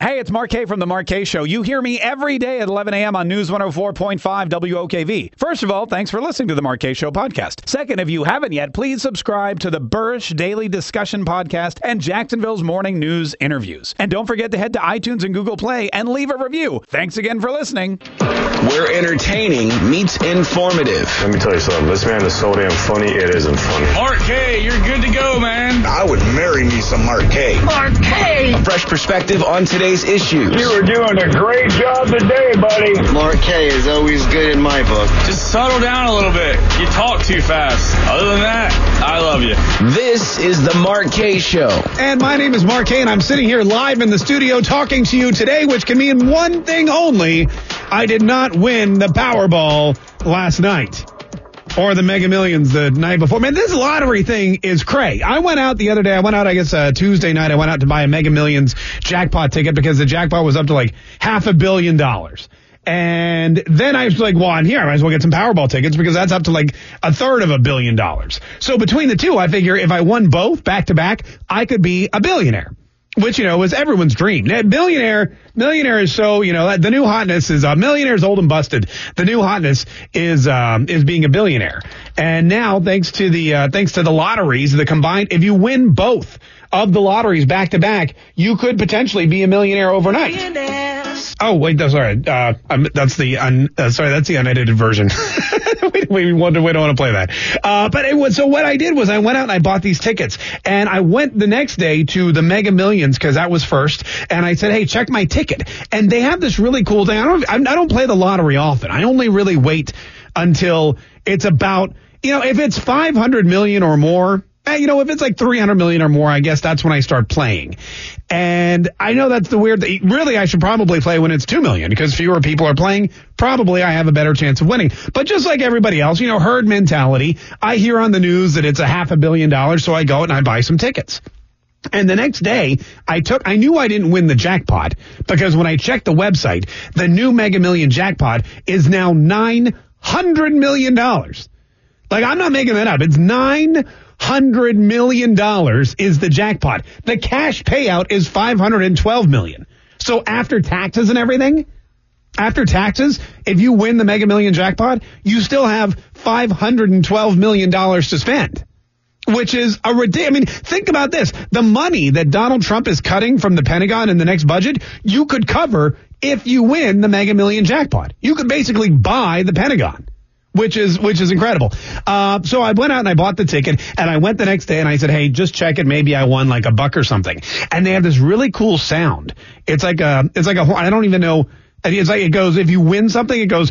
Hey, it's Mark Kaye from the Mark Kaye Show. You hear me every day at 11 a.m. on News 104.5 WOKV. First of all, thanks for listening to the Mark Kaye Show podcast. Second, if you haven't yet, please subscribe to the Burrish Daily Discussion podcast and Jacksonville's Morning News interviews. And don't forget to head to iTunes and Google Play and leave a review. Thanks again for listening. Where entertaining meets informative. Let me tell you something. This man is so damn funny, it isn't funny. Mark Kaye, you're good to go, man. I would marry me some Mark Kaye. Mark Kaye. A fresh perspective on today's issues. You are doing a great job today, buddy. Mark Kaye is always good in my book. Just settle down a little bit. You talk too fast. Other than that, I love you. This is the Mark Kaye Show. And my name is Mark Kaye, and I'm sitting here live in the studio talking to you today, which can mean one thing only. I did not win the Powerball last night or the Mega Millions the night before. Man, this lottery thing is cray. I went out the other day. I went out, I guess, uh, Tuesday night. I went out to buy a Mega Millions jackpot ticket because the jackpot was up to like half a billion dollars. And then I was like, well, I'm here. I might as well get some Powerball tickets because that's up to like a third of a billion dollars. So between the two, I figure if I won both back to back, I could be a billionaire which you know was everyone's dream. Millionaire, millionaire is so you know the new hotness is uh, millionaires old and busted. The new hotness is um, is being a billionaire, and now thanks to the uh, thanks to the lotteries, the combined, if you win both of the lotteries back to back, you could potentially be a millionaire overnight. Oh wait, that's sorry. Uh, I'm, that's the un, uh, sorry. That's the unedited version. we, we, we don't want to play that. Uh, but it was so. What I did was I went out and I bought these tickets, and I went the next day to the Mega Millions because that was first, and I said, "Hey, check my ticket." And they have this really cool thing. I don't. I don't play the lottery often. I only really wait until it's about. You know, if it's 500 million or more, you know, if it's like 300 million or more, I guess that's when I start playing. And I know that's the weird thing. Really, I should probably play when it's 2 million because fewer people are playing. Probably I have a better chance of winning. But just like everybody else, you know, herd mentality. I hear on the news that it's a half a billion dollars, so I go and I buy some tickets. And the next day, I took, I knew I didn't win the jackpot because when I checked the website, the new Mega Million jackpot is now $900 million. Like, I'm not making that up. It's nine hundred million dollars is the jackpot. The cash payout is five hundred and twelve million. So after taxes and everything, after taxes, if you win the Mega Million jackpot, you still have five hundred and twelve million dollars to spend. Which is a ridiculous. I mean, think about this. The money that Donald Trump is cutting from the Pentagon in the next budget, you could cover if you win the Mega Million jackpot. You could basically buy the Pentagon which is which is incredible. Uh, so I went out and I bought the ticket, and I went the next day and I said, "Hey, just check it. Maybe I won like a buck or something." And they have this really cool sound. It's like a it's like a I don't even know. It's like it goes if you win something, it goes.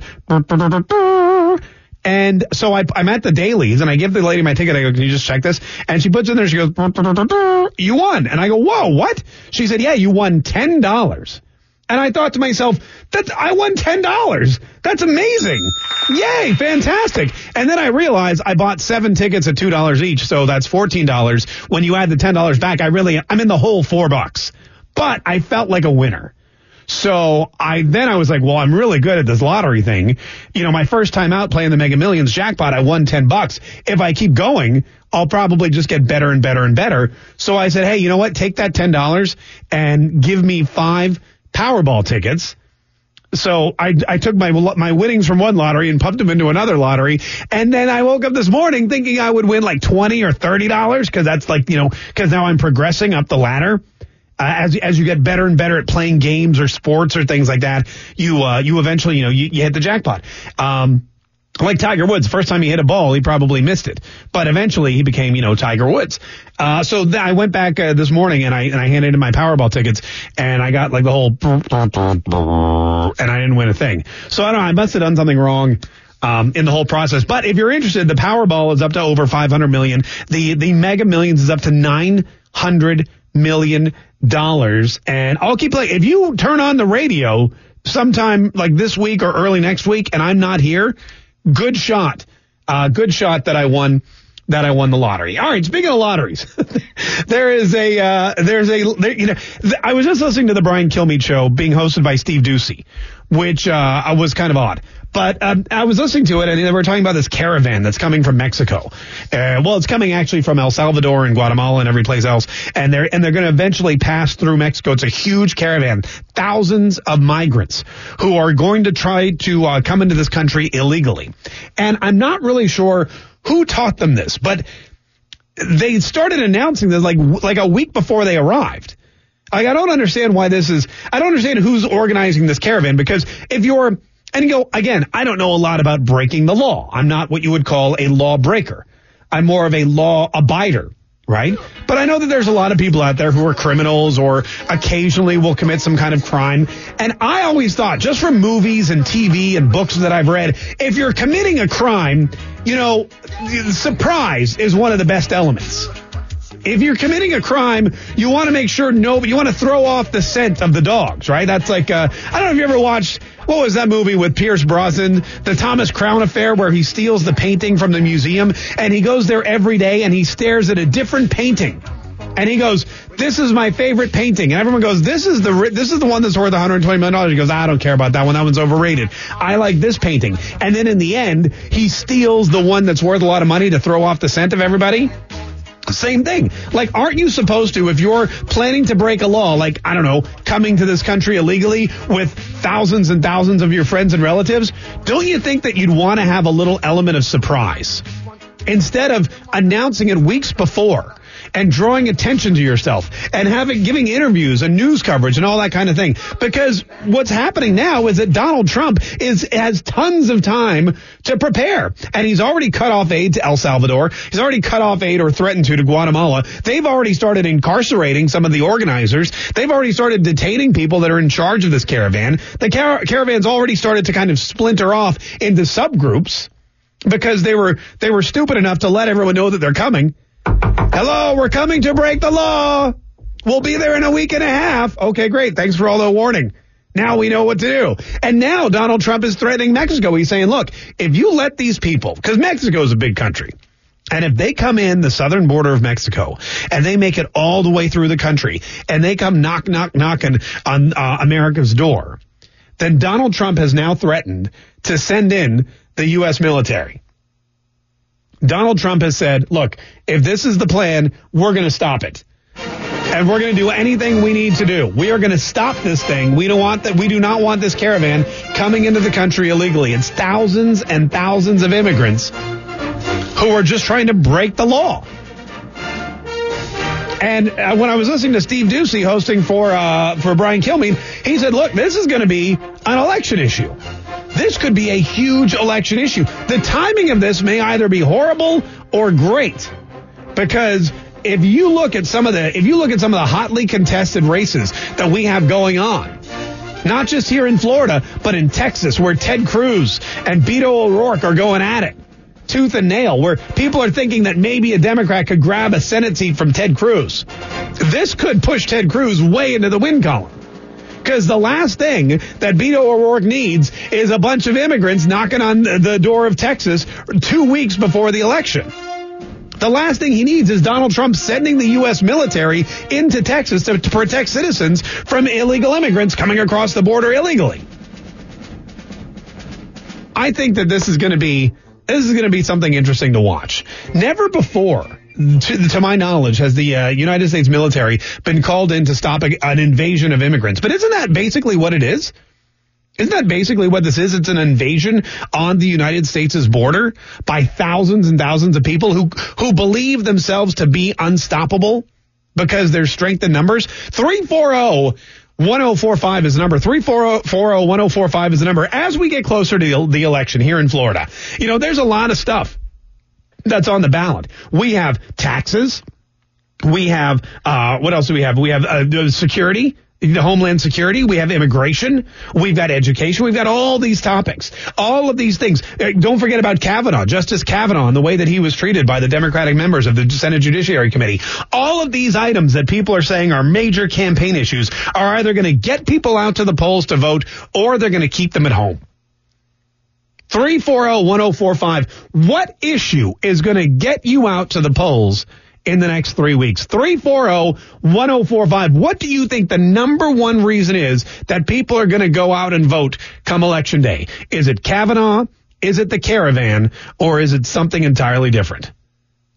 And so I, I'm at the dailies and I give the lady my ticket. I go, can you just check this? And she puts in there. She goes, you won. And I go, whoa, what? She said, yeah, you won $10. And I thought to myself, that I won $10. That's amazing. Yay, fantastic. And then I realized I bought seven tickets at $2 each, so that's $14. When you add the $10 back, I really, I'm in the whole four bucks. But I felt like a winner. So I then I was like, well, I'm really good at this lottery thing. You know, my first time out playing the Mega Millions jackpot, I won 10 bucks. If I keep going, I'll probably just get better and better and better. So I said, hey, you know what? Take that $10 and give me five Powerball tickets. So I, I took my my winnings from one lottery and pumped them into another lottery, and then I woke up this morning thinking I would win like twenty or thirty dollars because that's like you know because now I'm progressing up the ladder. Uh, as as you get better and better at playing games or sports or things like that, you uh, you eventually you know you, you hit the jackpot. Um, like Tiger Woods, first time he hit a ball, he probably missed it, but eventually he became, you know, Tiger Woods. Uh, so th- I went back uh, this morning and I and I handed in my Powerball tickets and I got like the whole and I didn't win a thing. So I don't know, I must have done something wrong. Um, in the whole process. But if you're interested, the Powerball is up to over 500 million. The, the Mega Millions is up to 900 million dollars, and I'll keep playing. If you turn on the radio sometime like this week or early next week, and I'm not here, good shot, uh, good shot that I won that I won the lottery. All right, speaking of lotteries, there is a uh, there's a there, you know th- I was just listening to the Brian Kilmeade show being hosted by Steve Doocy, which uh, was kind of odd. But um, I was listening to it, and they were talking about this caravan that's coming from Mexico. Uh, well, it's coming actually from El Salvador and Guatemala and every place else, and they're and they're going to eventually pass through Mexico. It's a huge caravan, thousands of migrants who are going to try to uh, come into this country illegally. And I'm not really sure who taught them this, but they started announcing this like like a week before they arrived. Like, I don't understand why this is. I don't understand who's organizing this caravan because if you're and go, again, I don't know a lot about breaking the law. I'm not what you would call a lawbreaker. I'm more of a law abider, right? But I know that there's a lot of people out there who are criminals or occasionally will commit some kind of crime. And I always thought, just from movies and TV and books that I've read, if you're committing a crime, you know, surprise is one of the best elements if you're committing a crime, you want to make sure nobody, you want to throw off the scent of the dogs, right? That's like, uh, I don't know if you ever watched, what was that movie with Pierce Brosnan, the Thomas Crown affair, where he steals the painting from the museum and he goes there every day and he stares at a different painting. And he goes, "This is my favorite painting." And everyone goes, "This is the this is the one that's worth 120 million dollars." He goes, "I don't care about that one. That one's overrated. I like this painting." And then in the end, he steals the one that's worth a lot of money to throw off the scent of everybody. Same thing. Like, aren't you supposed to, if you're planning to break a law, like, I don't know, coming to this country illegally with thousands and thousands of your friends and relatives, don't you think that you'd want to have a little element of surprise? Instead of announcing it weeks before and drawing attention to yourself and having giving interviews and news coverage and all that kind of thing. Because what's happening now is that Donald Trump is has tons of time to prepare, and he's already cut off aid to El Salvador. He's already cut off aid or threatened to to Guatemala. They've already started incarcerating some of the organizers. They've already started detaining people that are in charge of this caravan. The car- caravan's already started to kind of splinter off into subgroups because they were they were stupid enough to let everyone know that they're coming. Hello, we're coming to break the law. We'll be there in a week and a half. Okay, great. Thanks for all the warning. Now we know what to do. And now Donald Trump is threatening Mexico. He's saying, look, if you let these people, because Mexico is a big country, and if they come in the southern border of Mexico and they make it all the way through the country and they come knock, knock, knocking on uh, America's door, then Donald Trump has now threatened to send in the U.S. military. Donald Trump has said, look, if this is the plan, we're going to stop it. And we're going to do anything we need to do. We are going to stop this thing. We don't want that. We do not want this caravan coming into the country illegally. It's thousands and thousands of immigrants who are just trying to break the law. And uh, when I was listening to Steve Doocy hosting for uh, for Brian Kilmeade, he said, "Look, this is going to be an election issue. This could be a huge election issue. The timing of this may either be horrible or great, because if you look at some of the if you look at some of the hotly contested races that we have going on." Not just here in Florida, but in Texas, where Ted Cruz and Beto O'Rourke are going at it tooth and nail, where people are thinking that maybe a Democrat could grab a Senate seat from Ted Cruz. This could push Ted Cruz way into the win column. Because the last thing that Beto O'Rourke needs is a bunch of immigrants knocking on the door of Texas two weeks before the election. The last thing he needs is Donald Trump sending the U.S. military into Texas to, to protect citizens from illegal immigrants coming across the border illegally. I think that this is going to be this is going to be something interesting to watch. Never before, to, to my knowledge, has the uh, United States military been called in to stop a, an invasion of immigrants. But isn't that basically what it is? Isn't that basically what this is? It's an invasion on the United States' border by thousands and thousands of people who, who believe themselves to be unstoppable because there's strength in numbers. 340 1045 is the number. 340 1045 is the number. As we get closer to the election here in Florida, you know, there's a lot of stuff that's on the ballot. We have taxes. We have, uh, what else do we have? We have uh, security the Homeland Security, we have immigration, we've got education, we've got all these topics, all of these things. Uh, don't forget about Kavanaugh, Justice Kavanaugh, and the way that he was treated by the Democratic members of the Senate Judiciary Committee. All of these items that people are saying are major campaign issues are either going to get people out to the polls to vote or they're going to keep them at home. 340-1045. What issue is going to get you out to the polls in the next three weeks? 340-1045. What do you think the number one reason is that people are going to go out and vote come election day? Is it Kavanaugh? Is it the caravan? Or is it something entirely different?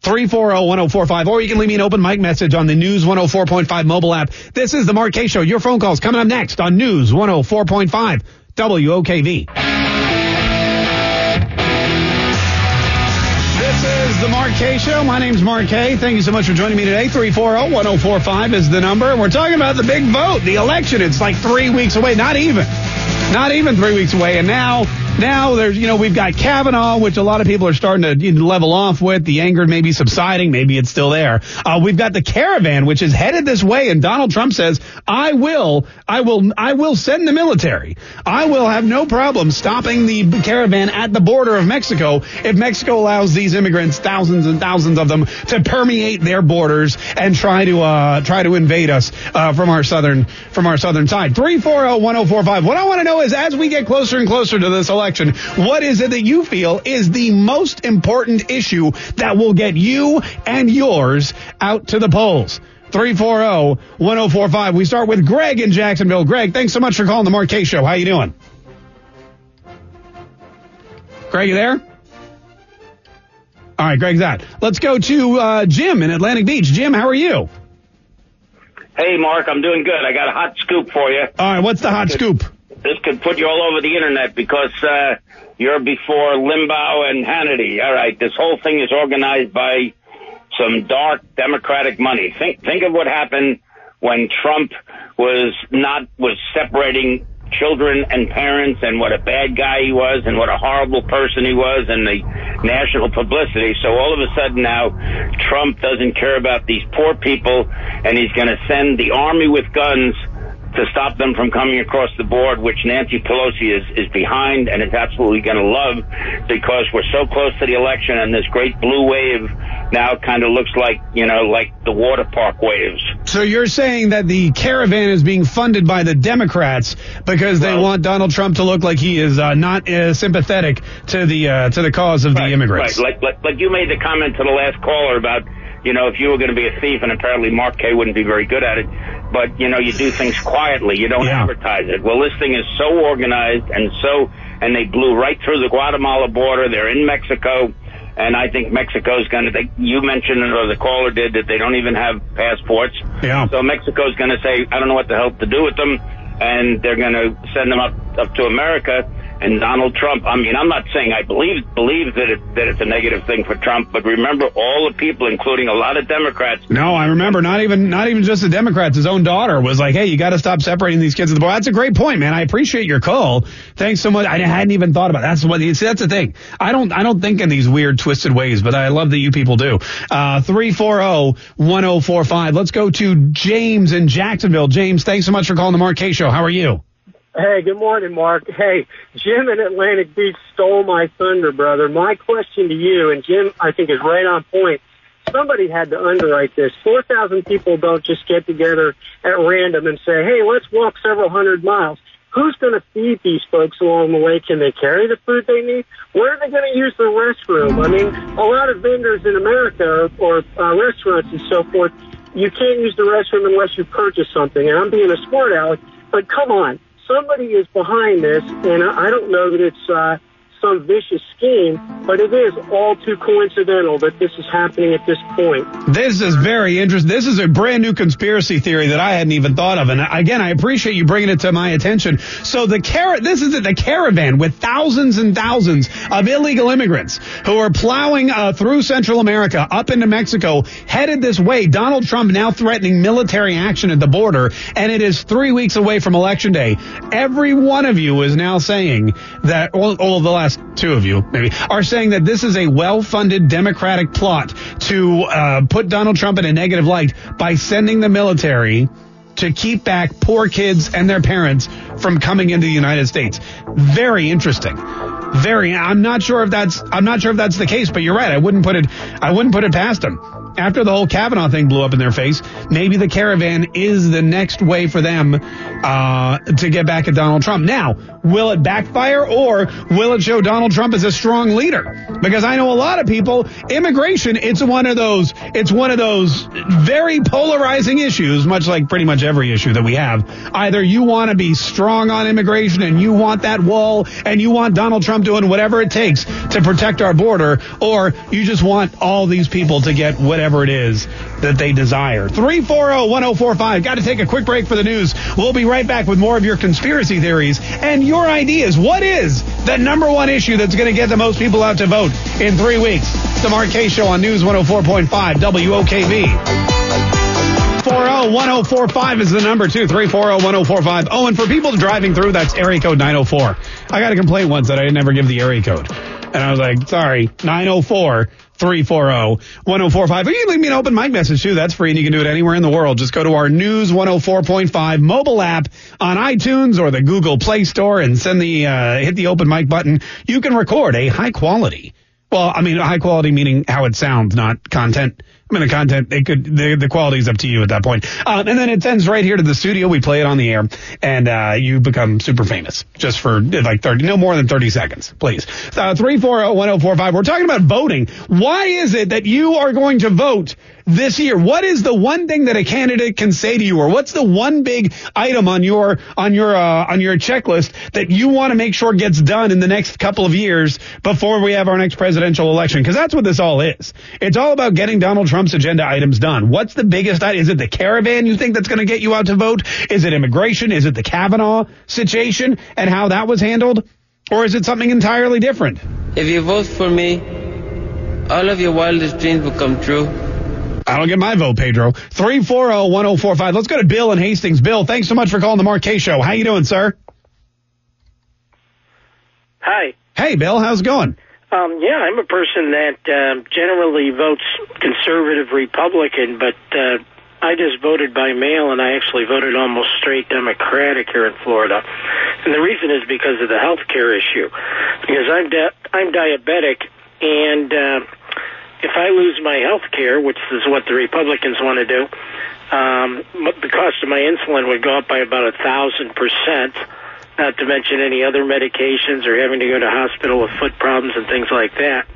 340-1045, or you can leave me an open mic message on the News 104.5 mobile app. This is the Mark Kaye Show. Your phone calls coming up next on News 104.5 WOKV. Kaye Show. My name's Mark Kaye. Thank you so much for joining me today. 340-1045 is the number. And we're talking about the big vote, the election. It's like three weeks away. Not even. Not even three weeks away. And now now there's, you know, we've got Kavanaugh, which a lot of people are starting to level off with. The anger may be subsiding. Maybe it's still there. Uh, we've got the caravan, which is headed this way. And Donald Trump says, I will, I will, I will send the military. I will have no problem stopping the caravan at the border of Mexico if Mexico allows these immigrants, thousands and thousands of them, to permeate their borders and try to, uh, try to invade us, uh, from our southern, from our southern side. 340-1045. What I want to know is as we get closer and closer to this election, election. What is it that you feel is the most important issue that will get you and yours out to the polls? 340-1045. We start with Greg in Jacksonville. Greg, thanks so much for calling the Mark Show. How you doing? Greg, you there? All right, Greg's out. Let's go to uh, Jim in Atlantic Beach. Jim, how are you? Hey, Mark, I'm doing good. I got a hot scoop for you. All right, what's the hot scoop? This could put you all over the internet because uh, you're before Limbaugh and Hannity. All right, this whole thing is organized by some dark Democratic money. Think think of what happened when Trump was not was separating children and parents and what a bad guy he was and what a horrible person he was and the national publicity. So all of a sudden now Trump doesn't care about these poor people and he's going to send the army with guns to stop them from coming across the board, which Nancy Pelosi is, is behind and is absolutely going to love because we're so close to the election and this great blue wave now kind of looks like, you know, like the water park waves. So you're saying that the caravan is being funded by the Democrats because they well, want Donald Trump to look like he is uh, not uh, sympathetic to the uh, to the cause of right, the immigrants. Right, like, like like you made the comment to the last caller about you know, if you were going to be a thief, and apparently Mark Kaye wouldn't be very good at it, but you know, you do things quietly. You don't yeah. advertise it. Well, this thing is so organized and so, and they blew right through the Guatemala border. They're in Mexico. And I think Mexico's going to, you mentioned it, or the caller did, that they don't even have passports. Yeah. So Mexico's going to say, I don't know what the hell to do with them. And they're going to send them up, up to America and Donald Trump. I mean, I'm not saying I believe believe that it, that it's a negative thing for Trump, but remember all the people, including a lot of Democrats. No, I remember not even not even just the Democrats. His own daughter was like, "Hey, you got to stop separating these kids at the boy." That's a great point, man. I appreciate your call. Thanks so much. I hadn't even thought about it. that's what. See, that's the thing. I don't I don't think in these weird twisted ways, but I love that you people do. Uh, three four zero one zero four five. Let's go to James in Jacksonville. James, thanks so much for calling the Kaye Show. How are you? Hey, good morning, Mark. Hey, Jim in Atlantic Beach stole my thunder, brother. My question to you, and Jim, I think is right on point. Somebody had to underwrite this. 4,000 people don't just get together at random and say, hey, let's walk several hundred miles. Who's going to feed these folks along the way? Can they carry the food they need? Where are they going to use the restroom? I mean, a lot of vendors in America or uh, restaurants and so forth, you can't use the restroom unless you purchase something. And I'm being a smart aleck, but come on somebody is behind this, and I don't know that it's uh, some vicious scheme, but it is all too coincidental that this is happening at this point. This is very interesting. This is a brand new conspiracy theory that I hadn't even thought of. And again, I appreciate you bringing it to my attention. So the car- this is the caravan with thousands and thousands of illegal immigrants who are plowing uh, through Central America up into Mexico, headed this way. Donald Trump now threatening military action at the border, and it is three weeks away from election day. Every one of you is now saying that all, all the last last two of you maybe are saying that this is a well-funded Democratic plot to uh, put Donald Trump in a negative light by sending the military to keep back poor kids and their parents from coming into the United States. Very interesting. Very. I'm not sure if that's. I'm not sure if that's the case, but you're right. I wouldn't put it. I wouldn't put it past them after the whole Kavanaugh thing blew up in their face, maybe the caravan is the next way for them uh, to get back at Donald Trump. Now, will it backfire or will it show Donald Trump as a strong leader? Because I know a lot of people, immigration, it's one of those, it's one of those very polarizing issues, much like pretty much every issue that we have. Either you want to be strong on immigration and you want that wall and you want Donald Trump doing whatever it takes to protect our border, or you just want all these people to get whatever it is that they desire. 340 1045. Got to take a quick break for the news. We'll be right back with more of your conspiracy theories and your ideas. What is the number one issue that's going to get the most people out to vote in three weeks? The Mark Kaye Show on News 104.5 WOKV. 1045 is the number, too. 340-1045. Oh, and for people driving through, that's area code 904. I got a complaint once that I never give the area code. And I was like, sorry, 904 340 1045. You can leave me an open mic message too. That's free and you can do it anywhere in the world. Just go to our News 104.5 mobile app on iTunes or the Google Play Store and send the, uh, hit the open mic button. You can record a high quality. Well, I mean, high quality meaning how it sounds, not content. I mean, the content, it could, the, the quality is up to you at that point. Uh, and then it sends right here to the studio. We play it on the air and, uh, you become super famous just for like 30, no more than 30 seconds, please. Uh, 340-1045. We're talking about voting. Why is it that you are going to vote this year? What is the one thing that a candidate can say to you, or what's the one big item on your on your uh, on your checklist that you want to make sure gets done in the next couple of years before we have our next presidential election? Because that's what this all is. It's all about getting Donald Trump's agenda items done. What's the biggest? Is it the caravan you think that's going to get you out to vote? Is it immigration? Is it the Kavanaugh situation and how that was handled? Or is it something entirely different? If you vote for me, all of your wildest dreams will come true. I don't get my vote, Pedro. 340-1045. Let's go to Bill in Hastings. Bill, thanks so much for calling the Mark Kaye Show. How you doing, sir? Hi. Hey, Bill. How's it going? Um, yeah, I'm a person that um, generally votes conservative Republican, but uh, I just voted by mail, and I actually voted almost straight Democratic here in Florida. And the reason is because of the health care issue. Because I'm di- I'm diabetic, and uh, if I lose my health care, which is what the Republicans want to do, um, the cost of my insulin would go up by about a thousand percent. Not to mention any other medications or having to go to hospital with foot problems and things like that.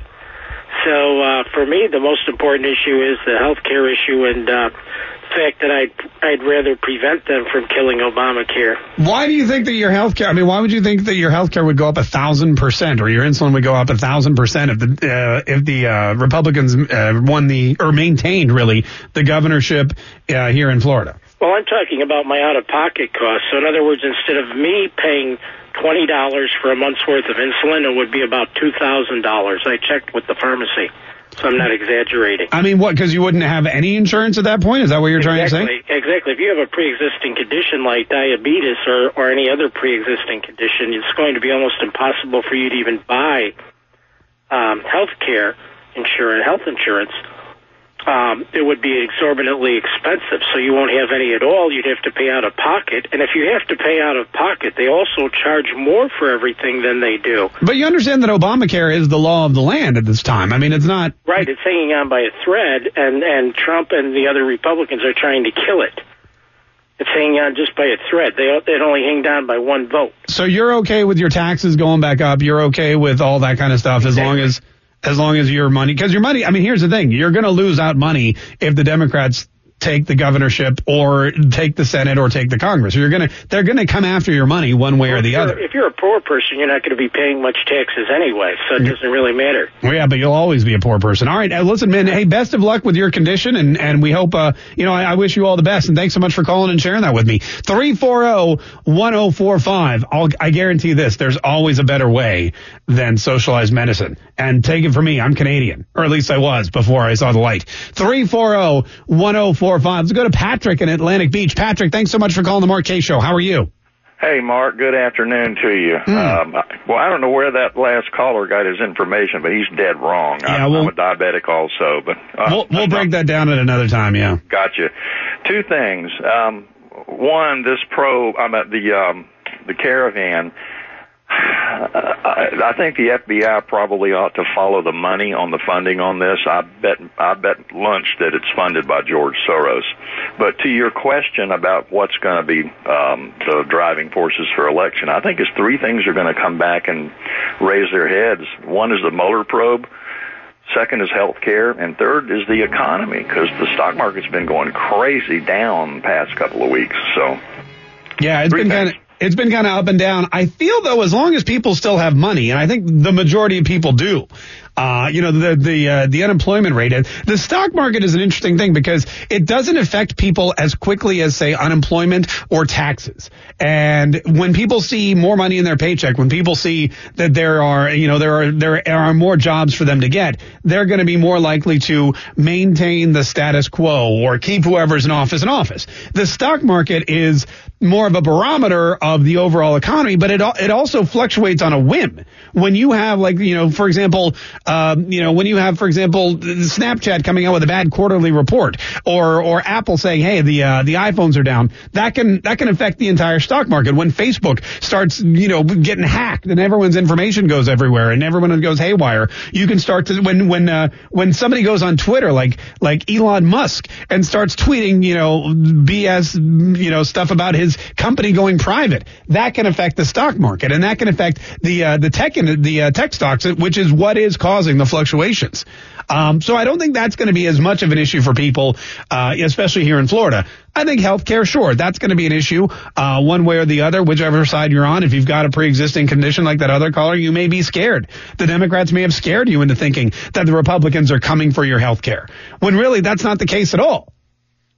So uh, for me, the most important issue is the health care issue and uh, the fact that I'd I'd rather prevent them from killing Obamacare. Why do you think that your health care? I mean, why would you think that your health care would go up a thousand percent, or your insulin would go up a thousand percent if the uh, if the uh, Republicans uh, won the or maintained really the governorship uh, here in Florida? Well, I'm talking about my out-of-pocket costs. So, in other words, instead of me paying twenty dollars for a month's worth of insulin, it would be about two thousand dollars. I checked with the pharmacy, so I'm not exaggerating. I mean, what? Because you wouldn't have any insurance at that point? Is that what you're exactly, trying to say? Exactly. If you have a pre-existing condition like diabetes or or any other pre-existing condition, it's going to be almost impossible for you to even buy um, health care insurance, health insurance um, it would be exorbitantly expensive. So you won't have any at all. You'd have to pay out of pocket. And if you have to pay out of pocket, they also charge more for everything than they do. But you understand that Obamacare is the law of the land at this time. I mean, it's not right. It's hanging on by a thread, and and Trump and the other Republicans are trying to kill it. It's hanging on just by a thread. They it only hang down by one vote. So you're okay with your taxes going back up? You're okay with all that kind of stuff exactly. as long as as long as your money, because your money, I mean, here's the thing. You're going to lose out money if the Democrats take the governorship or take the Senate or take the Congress. You're going to, they're going to come after your money one way well, or the other. If you're a poor person, you're not going to be paying much taxes anyway, so it doesn't really matter. Well, yeah, but you'll always be a poor person. All right, uh, listen, man. Hey, best of luck with your condition, and and we hope, uh, you know, I, I wish you all the best, and thanks so much for calling and sharing that with me. Three four zero one zero four five. I I guarantee this: there's always a better way than socialized medicine. And take it from me, I'm Canadian, or at least I was before I saw the light. Three four zero one zero four five. Let's go to Patrick in Atlantic Beach. Patrick, thanks so much for calling the Mark Kaye Show. How are you? Hey, Mark. Good afternoon to you. Mm. Um, well, I don't know where that last caller got his information, but he's dead wrong. Yeah, I'm, we'll, I'm a diabetic also, but uh, we'll, we'll break that down at another time. Yeah. Gotcha. Two things. Um, one, this probe, I'm at the um, the caravan. I think the FBI probably ought to follow the money on the funding on this. I bet I bet lunch that it's funded by George Soros. But to your question about what's going to be um, the driving forces for election, I think it's three things are going to come back and raise their heads. One is the Mueller probe. Second is health care, and third is the economy because the stock market's been going crazy down the past couple of weeks. So, yeah, it's been kind of it's been kind of up and down. I feel though, as long as people still have money, and I think the majority of people do, uh, you know, the the uh, the unemployment rate. The stock market is an interesting thing because it doesn't affect people as quickly as say unemployment or taxes. And when people see more money in their paycheck, when people see that there are you know there are there are more jobs for them to get, they're going to be more likely to maintain the status quo or keep whoever's in office in office. The stock market is more of a barometer of the overall economy, but it it also fluctuates on a whim. When you have like you know, for example, um, you know, when you have, for example, Snapchat coming out with a bad quarterly report, or or Apple saying, hey, the uh, the iPhones are down, that can that can affect the entire stock market. When Facebook starts, you know, getting hacked and everyone's information goes everywhere and everyone goes haywire, you can start to when when uh, when somebody goes on Twitter like like Elon Musk and starts tweeting, you know, BS, you know, stuff about his company going private, that can affect the stock market and that can affect the uh, the tech and the uh, tech stocks, which is what is causing causing the fluctuations. Um, so I don't think that's going to be as much of an issue for people, uh, especially here in Florida. I think healthcare, sure, that's going to be an issue, uh, one way or the other, whichever side you're on. If you've got a pre-existing condition like that other caller, you may be scared. The Democrats may have scared you into thinking that the Republicans are coming for your health care, when really that's not the case at all.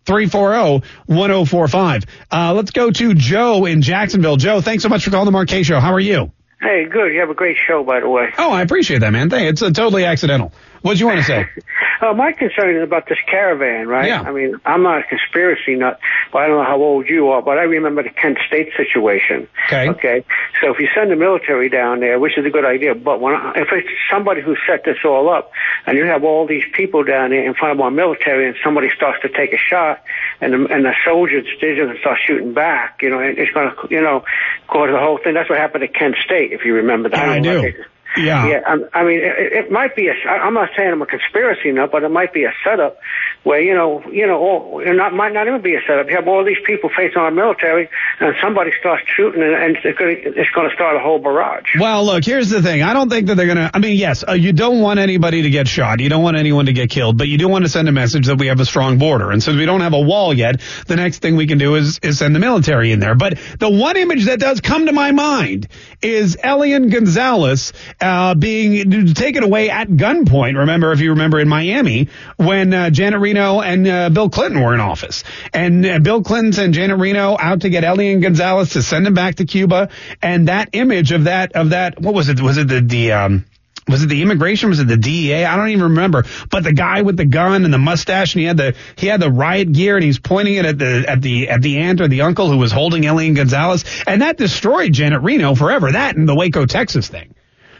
340-1045. Uh, let's go to Joe in Jacksonville. Joe, thanks so much for calling the Mark Show. How are you? Hey, good. You have a great show, by the way. Oh, I appreciate that, man. It's uh, totally accidental. What do you want to say? uh, my concern is about this caravan, right? Yeah. I mean, I'm not a conspiracy nut, but I don't know how old you are, but I remember the Kent State situation. Okay. Okay. So if you send the military down there, which is a good idea, but when I, if it's somebody who set this all up, and you have all these people down there in front of our military, and somebody starts to take a shot, and the, and the soldiers going to start shooting back, you know, and it's going to, you know, cause the whole thing. That's what happened at Kent State, if you remember that. Yeah, I do. Yeah. Yeah. I, I mean, it, it might be a. I'm not saying I'm a conspiracy nut, but it might be a setup where you know, you know, all, it not, might not even be a setup. You have all these people facing our military, and somebody starts shooting, and, and it's going to it's to start a whole barrage. Well, look, here's the thing. I don't think that they're going to. I mean, yes, uh, you don't want anybody to get shot. You don't want anyone to get killed, but you do want to send a message that we have a strong border. And since we don't have a wall yet, the next thing we can do is is send the military in there. But the one image that does come to my mind is Elian Gonzalez uh, being taken away at gunpoint. Remember, if you remember in Miami when uh, Janet Reno and uh, Bill Clinton were in office, and uh, Bill Clinton sent Janet Reno out to get Elian Gonzalez to send him back to Cuba, and that image of that of that what was it? Was it the the um, was it the immigration? Was it the DEA? I don't even remember. But the guy with the gun and the mustache, and he had the he had the riot gear, and he's pointing it at the at the at the aunt or the uncle who was holding Elian Gonzalez, and that destroyed Janet Reno forever. That and the Waco, Texas thing.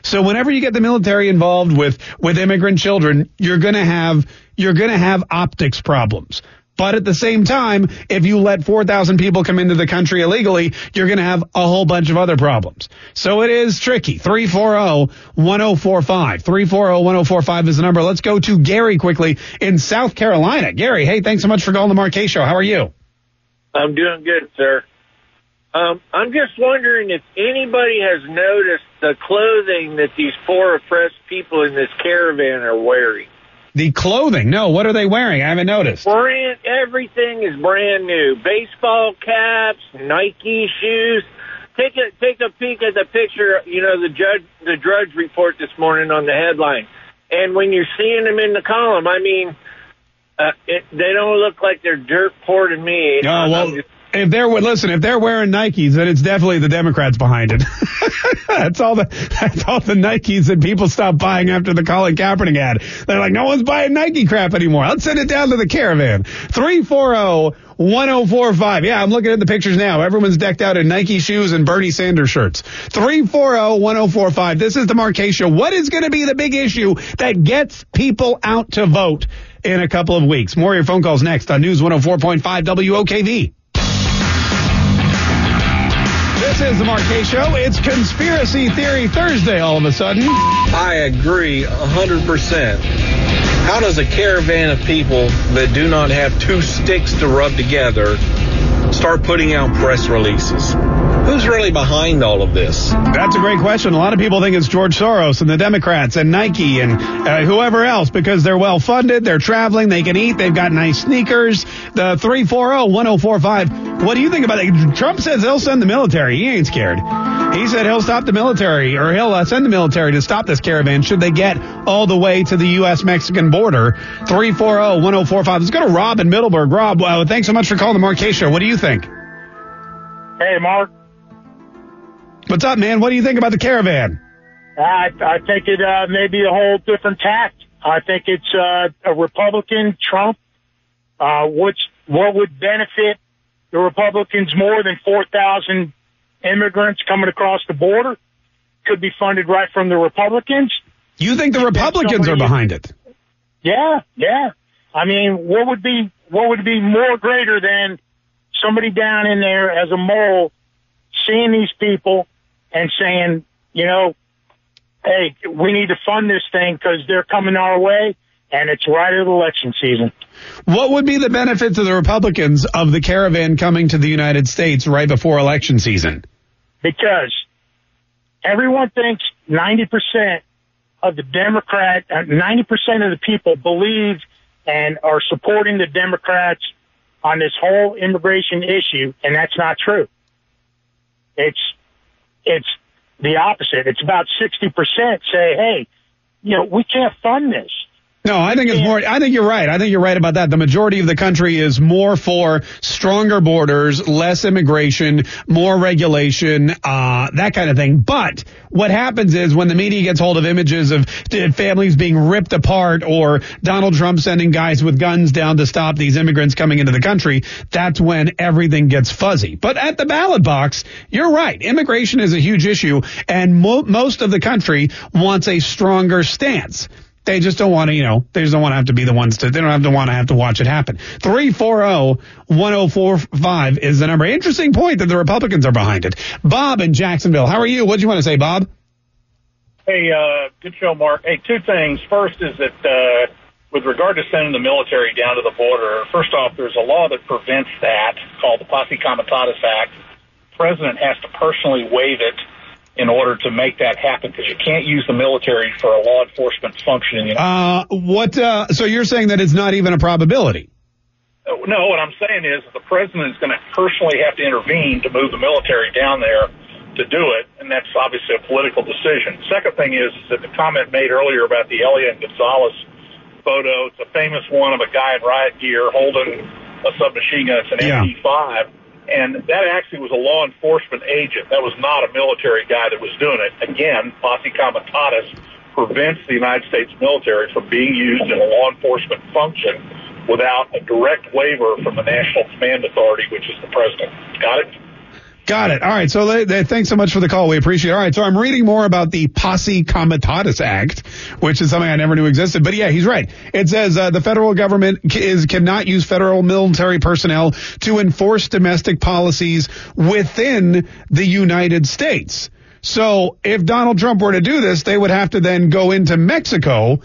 So whenever you get the military involved with with immigrant children, you're going to have you're going to have optics problems. But at the same time, if you let 4,000 people come into the country illegally, you're going to have a whole bunch of other problems. So it is tricky. 340-1045. 340-1045 is the number. Let's go to Gary quickly in South Carolina. Gary, hey, thanks so much for calling the Mark Kaye Show. How are you? I'm doing good, sir. Um, I'm just wondering if anybody has noticed the clothing that these poor oppressed people in this caravan are wearing. The clothing? No, what are they wearing? I haven't noticed. Brand, everything is brand new. Baseball caps, Nike shoes. Take a take a peek at the picture. You know the judge, the Drudge report this morning on the headline, and when you're seeing them in the column, I mean, uh, it, they don't look like they're dirt poor to me. Oh well, if they're listen, if they're wearing Nikes, then it's definitely the Democrats behind it. that's all the that's all the Nikes that people stopped buying after the Colin Kaepernick ad. They're like, no one's buying Nike crap anymore. Let's send it down to the caravan. Three four zero. 1045. Yeah, I'm looking at the pictures now. Everyone's decked out in Nike shoes and Bernie Sanders shirts. 340-1045. This is the Show. What is going to be the big issue that gets people out to vote in a couple of weeks? More of your phone calls next on News 104.5 WOKV. This is the Mark Show. It's Conspiracy Theory Thursday all of a sudden. I agree 100%. How does a caravan of people that do not have two sticks to rub together start putting out press releases? Who's really behind all of this? That's a great question. A lot of people think it's George Soros and the Democrats and Nike and uh, whoever else because they're well funded, they're traveling, they can eat, they've got nice sneakers. The 340-1045. What do you think about it? Trump says he'll send the military. He ain't scared. He said he'll stop the military or he'll uh, send the military to stop this caravan should they get all the way to the U.S.-Mexican border. 340-1045. Let's go to Rob in Middleburg. Rob, uh, thanks so much for calling the Mark Kaye Show. What do you think? Hey, Mark. What's up, man? What do you think about the caravan? I, I think it uh, may be a whole different tact. I think it's uh, a Republican Trump, uh, which what would benefit the Republicans more than 4,000 immigrants coming across the border could be funded right from the Republicans. You think the Republicans are behind it? Yeah, yeah. I mean, what would be what would be more greater than somebody down in there as a mole seeing these people and saying, you know, hey, we need to fund this thing because they're coming our way, and it's right at election season. What would be the benefit to the Republicans of the caravan coming to the United States right before election season? Because everyone thinks 90% of the Democrat, uh, 90% of the people believe and are supporting the Democrats on this whole immigration issue, and that's not true. It's it's the opposite. It's about 60% say, hey, you know, we can't fund this. No, I think it's more. I think you're right. I think you're right about that. The majority of the country is more for stronger borders, less immigration, more regulation, uh, that kind of thing. But what happens is when the media gets hold of images of families being ripped apart or Donald Trump sending guys with guns down to stop these immigrants coming into the country, that's when everything gets fuzzy. But at the ballot box, you're right. Immigration is a huge issue, and mo- most of the country wants a stronger stance. They just don't want to, you know, they just don't want to have to be the ones to, they don't have to want to have to watch it happen. 340-1045 is the number. Interesting point that the Republicans are behind it. Bob in Jacksonville. How are you? What do you want to say, Bob? Hey, uh, good show, Mark. Hey, two things. First is that, uh, with regard to sending the military down to the border, first off, there's a law that prevents that called the Posse Comitatus Act. The president has to personally waive it in order to make that happen because you can't use the military for a law enforcement function in the United Uh, what, uh, so you're saying that it's not even a probability? No, what I'm saying is the president is going to personally have to intervene to move the military down there to do it, and that's obviously a political decision. Second thing is that the comment made earlier about the Elian Gonzalez photo, it's a famous one of a guy in riot gear holding a submachine gun. It's an Yeah. MP5 and that actually was a law enforcement agent. That was not a military guy that was doing it. Again, posse comitatus prevents the United States military from being used in a law enforcement function without a direct waiver from the National Command Authority, which is the president. Got it? Got it. All right. So they, they, thanks so much for the call. We appreciate it. All right. So I'm reading more about the Posse Comitatus Act, which is something I never knew existed. But yeah, he's right. It says uh, the federal government is cannot use federal military personnel to enforce domestic policies within the United States. So if Donald Trump were to do this, they would have to then go into Mexico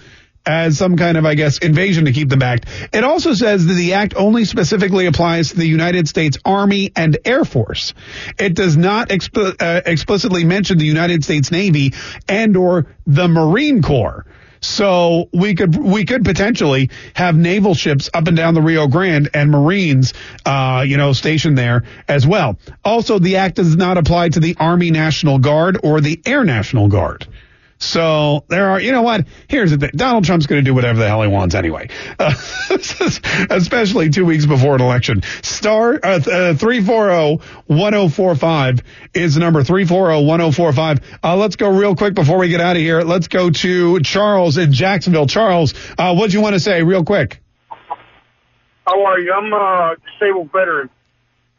as some kind of, I guess, invasion to keep them back. It also says that the act only specifically applies to the United States Army and Air Force. It does not exp- uh, explicitly mention the United States Navy and or the Marine Corps. So we could we could potentially have naval ships up and down the Rio Grande and Marines, uh, you know, stationed there as well. Also, the act does not apply to the Army National Guard or the Air National Guard. So there are, you know what? Here's the thing. Donald Trump's going to do whatever the hell he wants anyway, uh, especially two weeks before an election. Star uh, 340-1045 is the number 340-1045. Uh, let's go real quick before we get out of here. Let's go to Charles in Jacksonville. Charles, uh, what do you want to say real quick? How are you? I'm a disabled veteran,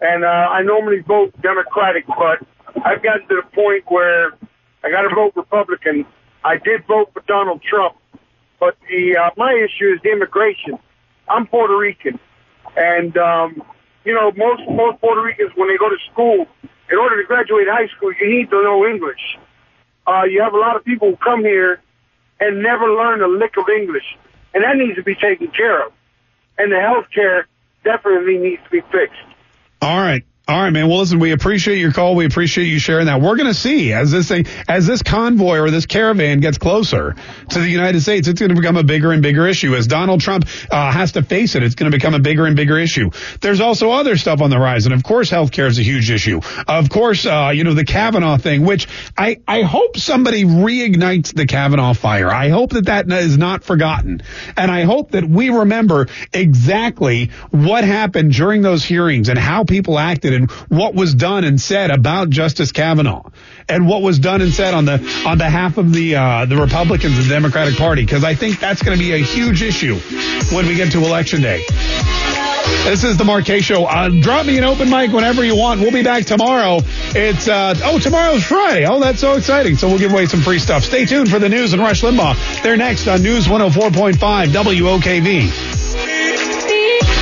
and uh, I normally vote Democratic, but I've gotten to the point where I got to vote Republican. I did vote for Donald Trump, but the uh, my issue is the immigration. I'm Puerto Rican, and um, you know most most Puerto Ricans when they go to school, in order to graduate high school, you need to know English. Uh, you have a lot of people who come here and never learn a lick of English, and that needs to be taken care of. And the health care definitely needs to be fixed. All right. All right, man. Well, listen, we appreciate your call. We appreciate you sharing that. We're going to see as this thing, as this convoy or this caravan gets closer to the United States, it's going to become a bigger and bigger issue. As Donald Trump uh, has to face it, it's going to become a bigger and bigger issue. There's also other stuff on the rise, and of course, healthcare is a huge issue. Of course, uh, you know the Kavanaugh thing, which I I hope somebody reignites the Kavanaugh fire. I hope that that is not forgotten, and I hope that we remember exactly what happened during those hearings and how people acted what was done and said about Justice Kavanaugh and what was done and said on the on behalf of the uh, the Republicans and the Democratic Party because I think that's going to be a huge issue when we get to election day. This is the Mark Kaye Show. Uh, drop me an open mic whenever you want. We'll be back tomorrow. It's uh, oh tomorrow's Friday. Oh, that's so exciting! So we'll give away some free stuff. Stay tuned for the news and Rush Limbaugh. They're next on News 104.5 WOKV.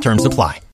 Terms apply.